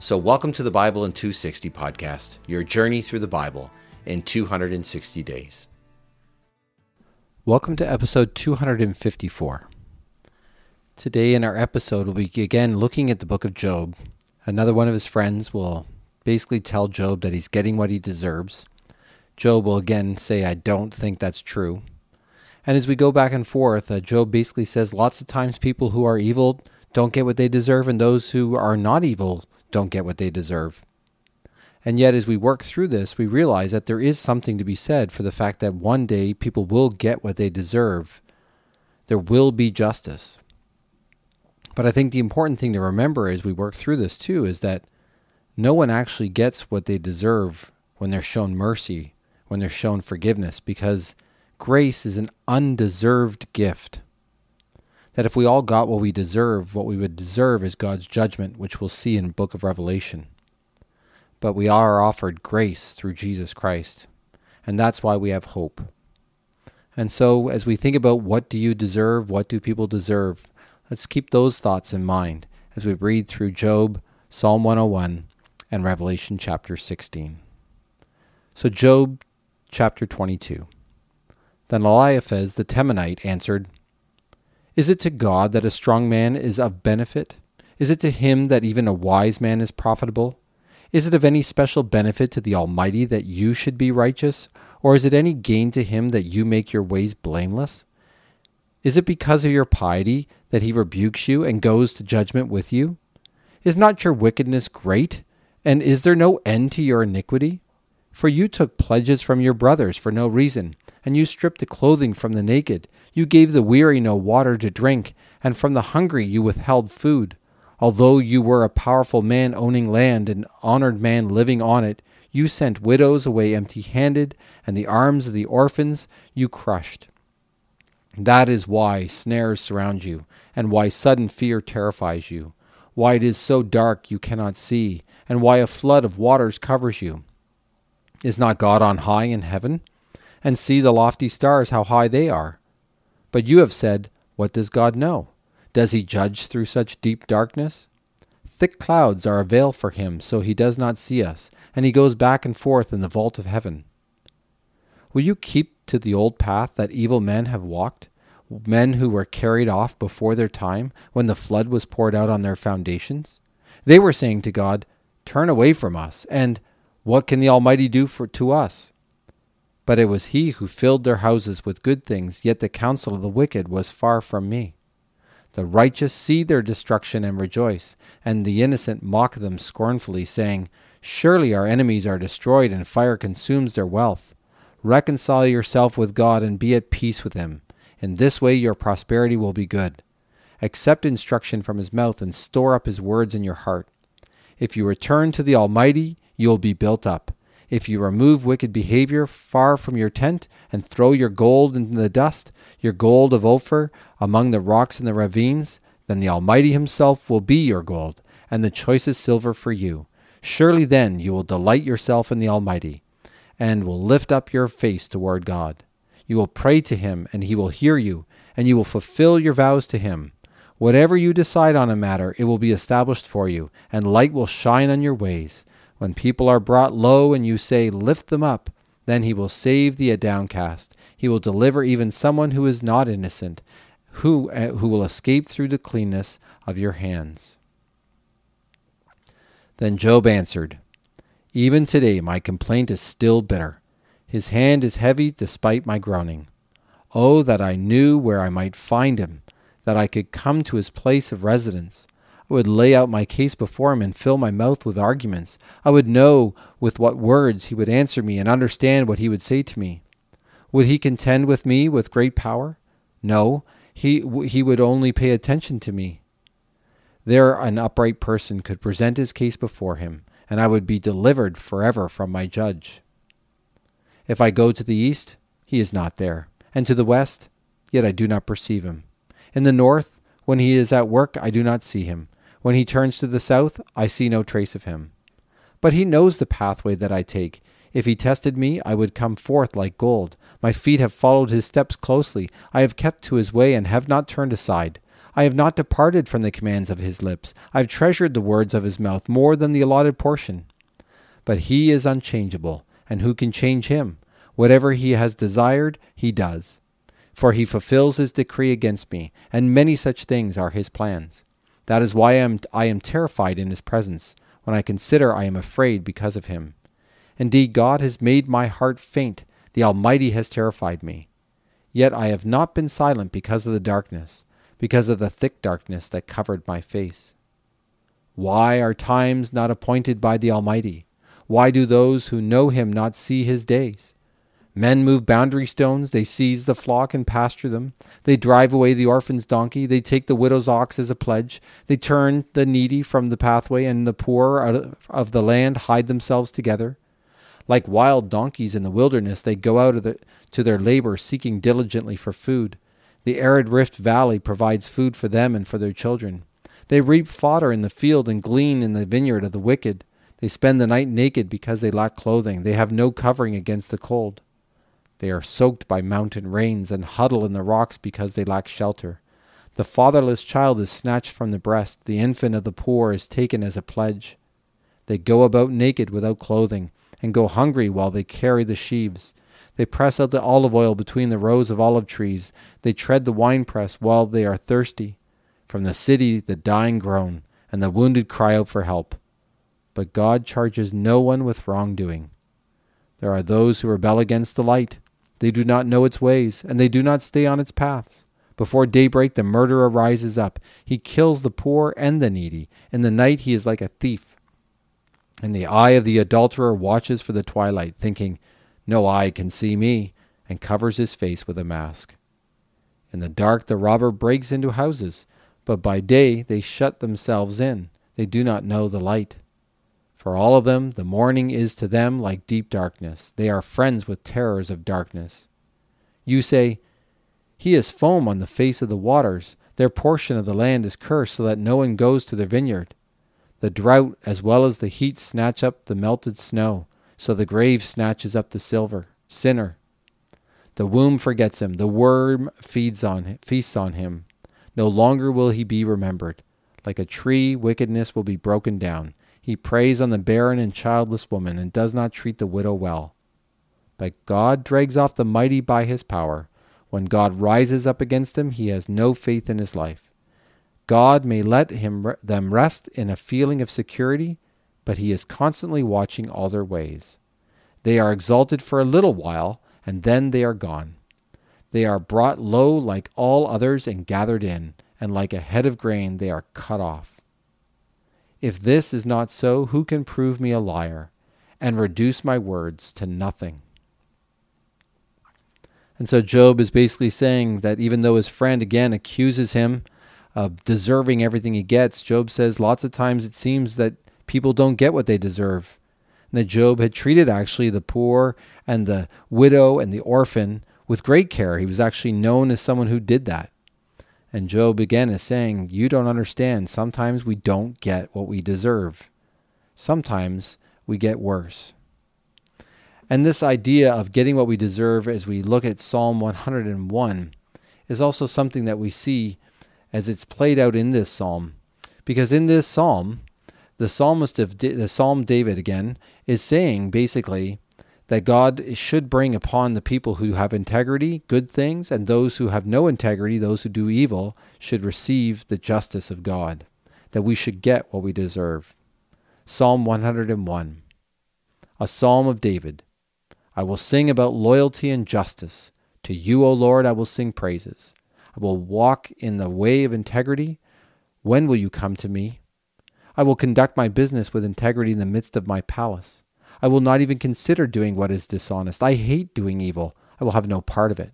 So, welcome to the Bible in 260 podcast, your journey through the Bible in 260 days. Welcome to episode 254. Today, in our episode, we'll be again looking at the book of Job. Another one of his friends will basically tell Job that he's getting what he deserves. Job will again say, I don't think that's true. And as we go back and forth, uh, Job basically says lots of times people who are evil don't get what they deserve, and those who are not evil don't get what they deserve. And yet, as we work through this, we realize that there is something to be said for the fact that one day people will get what they deserve. There will be justice. But I think the important thing to remember as we work through this too is that no one actually gets what they deserve when they're shown mercy, when they're shown forgiveness, because grace is an undeserved gift that if we all got what we deserve, what we would deserve is God's judgment, which we'll see in the book of Revelation. But we are offered grace through Jesus Christ, and that's why we have hope. And so, as we think about what do you deserve, what do people deserve, let's keep those thoughts in mind as we read through Job, Psalm 101, and Revelation chapter 16. So, Job chapter 22. Then Eliphaz the Temanite answered, is it to God that a strong man is of benefit? Is it to him that even a wise man is profitable? Is it of any special benefit to the Almighty that you should be righteous? Or is it any gain to him that you make your ways blameless? Is it because of your piety that he rebukes you and goes to judgment with you? Is not your wickedness great? And is there no end to your iniquity? For you took pledges from your brothers for no reason, and you stripped the clothing from the naked. You gave the weary no water to drink, and from the hungry you withheld food. Although you were a powerful man owning land, and honored man living on it, you sent widows away empty handed, and the arms of the orphans you crushed. That is why snares surround you, and why sudden fear terrifies you, why it is so dark you cannot see, and why a flood of waters covers you. Is not God on high in heaven? And see the lofty stars, how high they are. But you have said, What does God know? Does he judge through such deep darkness? Thick clouds are a veil for him, so he does not see us, and he goes back and forth in the vault of heaven. Will you keep to the old path that evil men have walked, men who were carried off before their time, when the flood was poured out on their foundations? They were saying to God, Turn away from us, and what can the Almighty do for to us? But it was he who filled their houses with good things, yet the counsel of the wicked was far from me. The righteous see their destruction and rejoice, and the innocent mock them scornfully, saying, Surely our enemies are destroyed, and fire consumes their wealth. Reconcile yourself with God and be at peace with him. In this way your prosperity will be good. Accept instruction from his mouth and store up his words in your heart. If you return to the Almighty, you will be built up. If you remove wicked behavior far from your tent and throw your gold into the dust, your gold of Ophir among the rocks and the ravines, then the Almighty Himself will be your gold, and the choicest silver for you. Surely then you will delight yourself in the Almighty, and will lift up your face toward God. You will pray to Him, and He will hear you, and you will fulfill your vows to Him. Whatever you decide on a matter, it will be established for you, and light will shine on your ways. When people are brought low and you say, Lift them up, then he will save the downcast. He will deliver even someone who is not innocent, who, uh, who will escape through the cleanness of your hands. Then Job answered, Even today my complaint is still bitter. His hand is heavy despite my groaning. Oh, that I knew where I might find him, that I could come to his place of residence. I would lay out my case before him and fill my mouth with arguments. I would know with what words he would answer me and understand what he would say to me. Would he contend with me with great power? No, he, he would only pay attention to me. There an upright person could present his case before him, and I would be delivered forever from my judge. If I go to the east, he is not there, and to the west, yet I do not perceive him. In the north, when he is at work, I do not see him. When he turns to the south, I see no trace of him. But he knows the pathway that I take. If he tested me, I would come forth like gold. My feet have followed his steps closely. I have kept to his way and have not turned aside. I have not departed from the commands of his lips. I have treasured the words of his mouth more than the allotted portion. But he is unchangeable, and who can change him? Whatever he has desired, he does. For he fulfills his decree against me, and many such things are his plans. That is why I am, I am terrified in his presence. When I consider, I am afraid because of him. Indeed, God has made my heart faint. The Almighty has terrified me. Yet I have not been silent because of the darkness, because of the thick darkness that covered my face. Why are times not appointed by the Almighty? Why do those who know him not see his days? Men move boundary stones, they seize the flock and pasture them. They drive away the orphan's donkey, they take the widow's ox as a pledge. They turn the needy from the pathway, and the poor of the land hide themselves together. Like wild donkeys in the wilderness, they go out the, to their labor seeking diligently for food. The arid rift valley provides food for them and for their children. They reap fodder in the field and glean in the vineyard of the wicked. They spend the night naked because they lack clothing. They have no covering against the cold. They are soaked by mountain rains and huddle in the rocks because they lack shelter. The fatherless child is snatched from the breast, the infant of the poor is taken as a pledge. They go about naked without clothing, and go hungry while they carry the sheaves. They press out the olive oil between the rows of olive trees. They tread the winepress while they are thirsty. From the city the dying groan, and the wounded cry out for help. But God charges no one with wrongdoing. There are those who rebel against the light. They do not know its ways, and they do not stay on its paths. Before daybreak, the murderer rises up. He kills the poor and the needy. In the night, he is like a thief. And the eye of the adulterer watches for the twilight, thinking, No eye can see me, and covers his face with a mask. In the dark, the robber breaks into houses, but by day they shut themselves in. They do not know the light. For all of them, the morning is to them like deep darkness. They are friends with terrors of darkness. You say, He is foam on the face of the waters. Their portion of the land is cursed, so that no one goes to their vineyard. The drought as well as the heat snatch up the melted snow, so the grave snatches up the silver sinner. The womb forgets him, the worm feeds on feasts on him. No longer will he be remembered. Like a tree, wickedness will be broken down. He preys on the barren and childless woman and does not treat the widow well. But God drags off the mighty by his power. When God rises up against him, he has no faith in his life. God may let him them rest in a feeling of security, but he is constantly watching all their ways. They are exalted for a little while, and then they are gone. They are brought low like all others and gathered in, and like a head of grain they are cut off. If this is not so, who can prove me a liar and reduce my words to nothing? And so Job is basically saying that even though his friend again accuses him of deserving everything he gets, Job says lots of times it seems that people don't get what they deserve. And that Job had treated actually the poor and the widow and the orphan with great care. He was actually known as someone who did that. And Job again is saying, You don't understand. Sometimes we don't get what we deserve, sometimes we get worse. And this idea of getting what we deserve as we look at Psalm 101 is also something that we see as it's played out in this psalm. Because in this psalm, the psalmist of the Psalm David again is saying basically that God should bring upon the people who have integrity good things, and those who have no integrity, those who do evil, should receive the justice of God, that we should get what we deserve. Psalm 101, a psalm of David. I will sing about loyalty and justice. To you, O Lord, I will sing praises. I will walk in the way of integrity. When will you come to me? I will conduct my business with integrity in the midst of my palace. I will not even consider doing what is dishonest. I hate doing evil. I will have no part of it.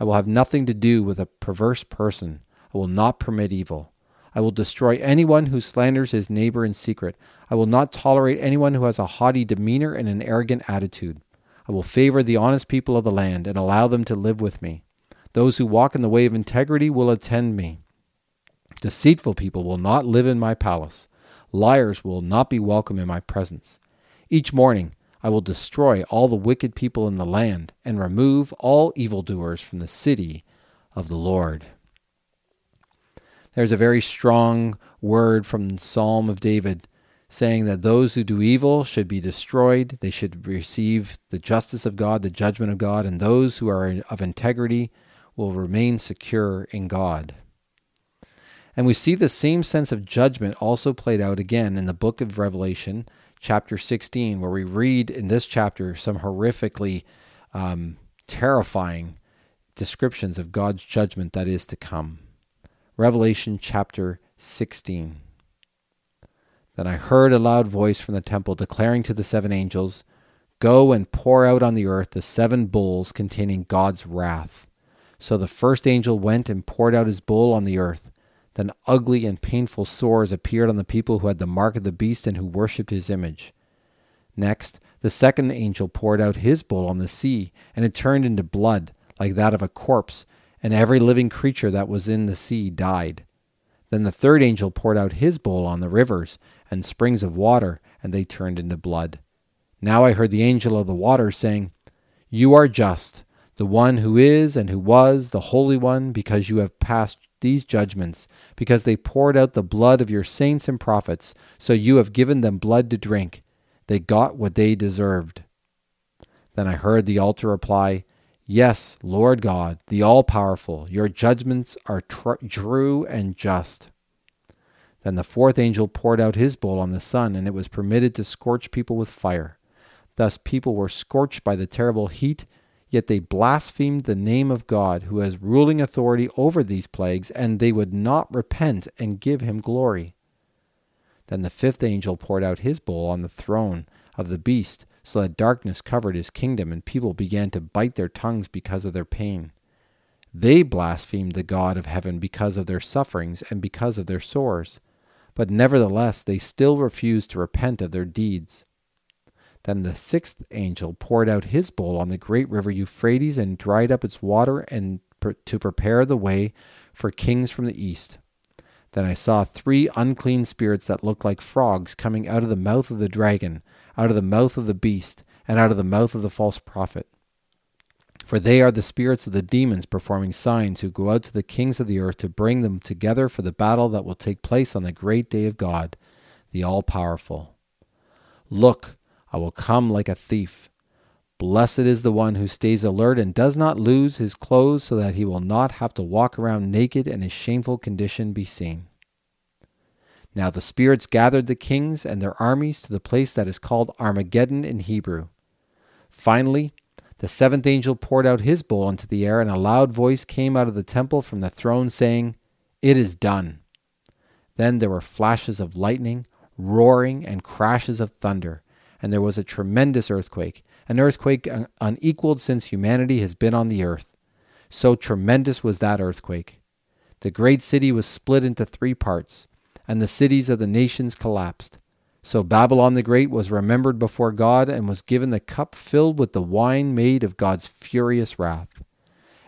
I will have nothing to do with a perverse person. I will not permit evil. I will destroy anyone who slanders his neighbor in secret. I will not tolerate anyone who has a haughty demeanor and an arrogant attitude. I will favor the honest people of the land and allow them to live with me. Those who walk in the way of integrity will attend me. Deceitful people will not live in my palace. Liars will not be welcome in my presence. Each morning I will destroy all the wicked people in the land and remove all evildoers from the city of the Lord. There's a very strong word from the Psalm of David saying that those who do evil should be destroyed, they should receive the justice of God, the judgment of God, and those who are of integrity will remain secure in God. And we see the same sense of judgment also played out again in the book of Revelation, chapter 16, where we read in this chapter some horrifically um, terrifying descriptions of God's judgment that is to come. Revelation chapter 16. Then I heard a loud voice from the temple declaring to the seven angels, Go and pour out on the earth the seven bowls containing God's wrath. So the first angel went and poured out his bowl on the earth. Then ugly and painful sores appeared on the people who had the mark of the beast and who worshipped his image. Next, the second angel poured out his bowl on the sea, and it turned into blood, like that of a corpse, and every living creature that was in the sea died. Then the third angel poured out his bowl on the rivers and springs of water, and they turned into blood. Now I heard the angel of the waters saying, You are just, the one who is and who was, the Holy One, because you have passed these judgments, because they poured out the blood of your saints and prophets, so you have given them blood to drink. They got what they deserved. Then I heard the altar reply, Yes, Lord God, the all powerful, your judgments are tr- true and just. Then the fourth angel poured out his bowl on the sun, and it was permitted to scorch people with fire. Thus people were scorched by the terrible heat, yet they blasphemed the name of God, who has ruling authority over these plagues, and they would not repent and give him glory. Then the fifth angel poured out his bowl on the throne of the beast so that darkness covered his kingdom, and people began to bite their tongues because of their pain. They blasphemed the God of heaven because of their sufferings and because of their sores, but nevertheless they still refused to repent of their deeds. Then the sixth angel poured out his bowl on the great river Euphrates and dried up its water and to prepare the way for kings from the east. Then I saw three unclean spirits that looked like frogs coming out of the mouth of the dragon out of the mouth of the beast, and out of the mouth of the false prophet. For they are the spirits of the demons performing signs who go out to the kings of the earth to bring them together for the battle that will take place on the great day of God, the all powerful. Look, I will come like a thief. Blessed is the one who stays alert and does not lose his clothes so that he will not have to walk around naked and his shameful condition be seen. Now the spirits gathered the kings and their armies to the place that is called Armageddon in Hebrew. Finally, the seventh angel poured out his bowl into the air, and a loud voice came out of the temple from the throne, saying, It is done. Then there were flashes of lightning, roaring, and crashes of thunder, and there was a tremendous earthquake, an earthquake unequaled since humanity has been on the earth. So tremendous was that earthquake. The great city was split into three parts and the cities of the nations collapsed. So Babylon the Great was remembered before God and was given the cup filled with the wine made of God's furious wrath.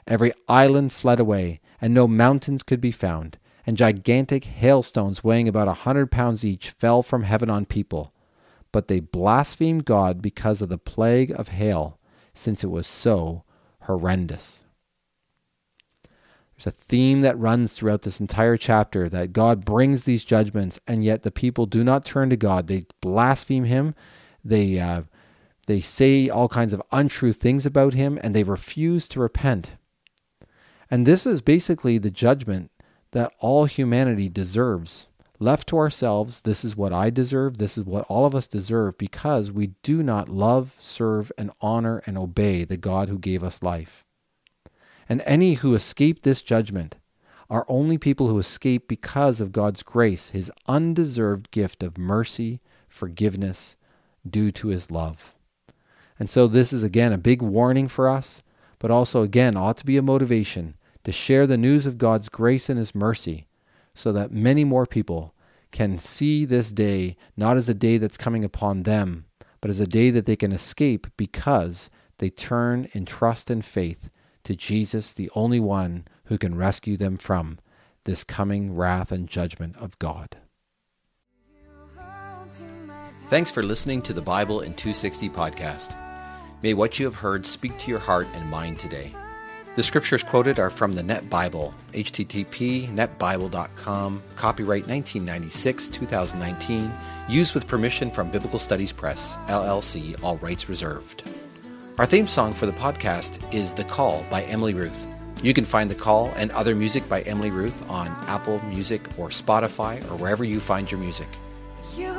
Every island fled away, and no mountains could be found, and gigantic hailstones weighing about a hundred pounds each fell from heaven on people. But they blasphemed God because of the plague of hail, since it was so horrendous. There's a theme that runs throughout this entire chapter that God brings these judgments, and yet the people do not turn to God. They blaspheme Him. They uh, they say all kinds of untrue things about Him, and they refuse to repent. And this is basically the judgment that all humanity deserves. Left to ourselves, this is what I deserve. This is what all of us deserve because we do not love, serve, and honor and obey the God who gave us life. And any who escape this judgment are only people who escape because of God's grace, his undeserved gift of mercy, forgiveness, due to his love. And so, this is again a big warning for us, but also again ought to be a motivation to share the news of God's grace and his mercy so that many more people can see this day not as a day that's coming upon them, but as a day that they can escape because they turn in trust and faith to Jesus, the only one who can rescue them from this coming wrath and judgment of God. Thanks for listening to the Bible in 260 podcast. May what you have heard speak to your heart and mind today. The scriptures quoted are from the Net Bible, http netbible.com, copyright 1996 2019, used with permission from Biblical Studies Press, LLC, all rights reserved. Our theme song for the podcast is The Call by Emily Ruth. You can find The Call and other music by Emily Ruth on Apple Music or Spotify or wherever you find your music. You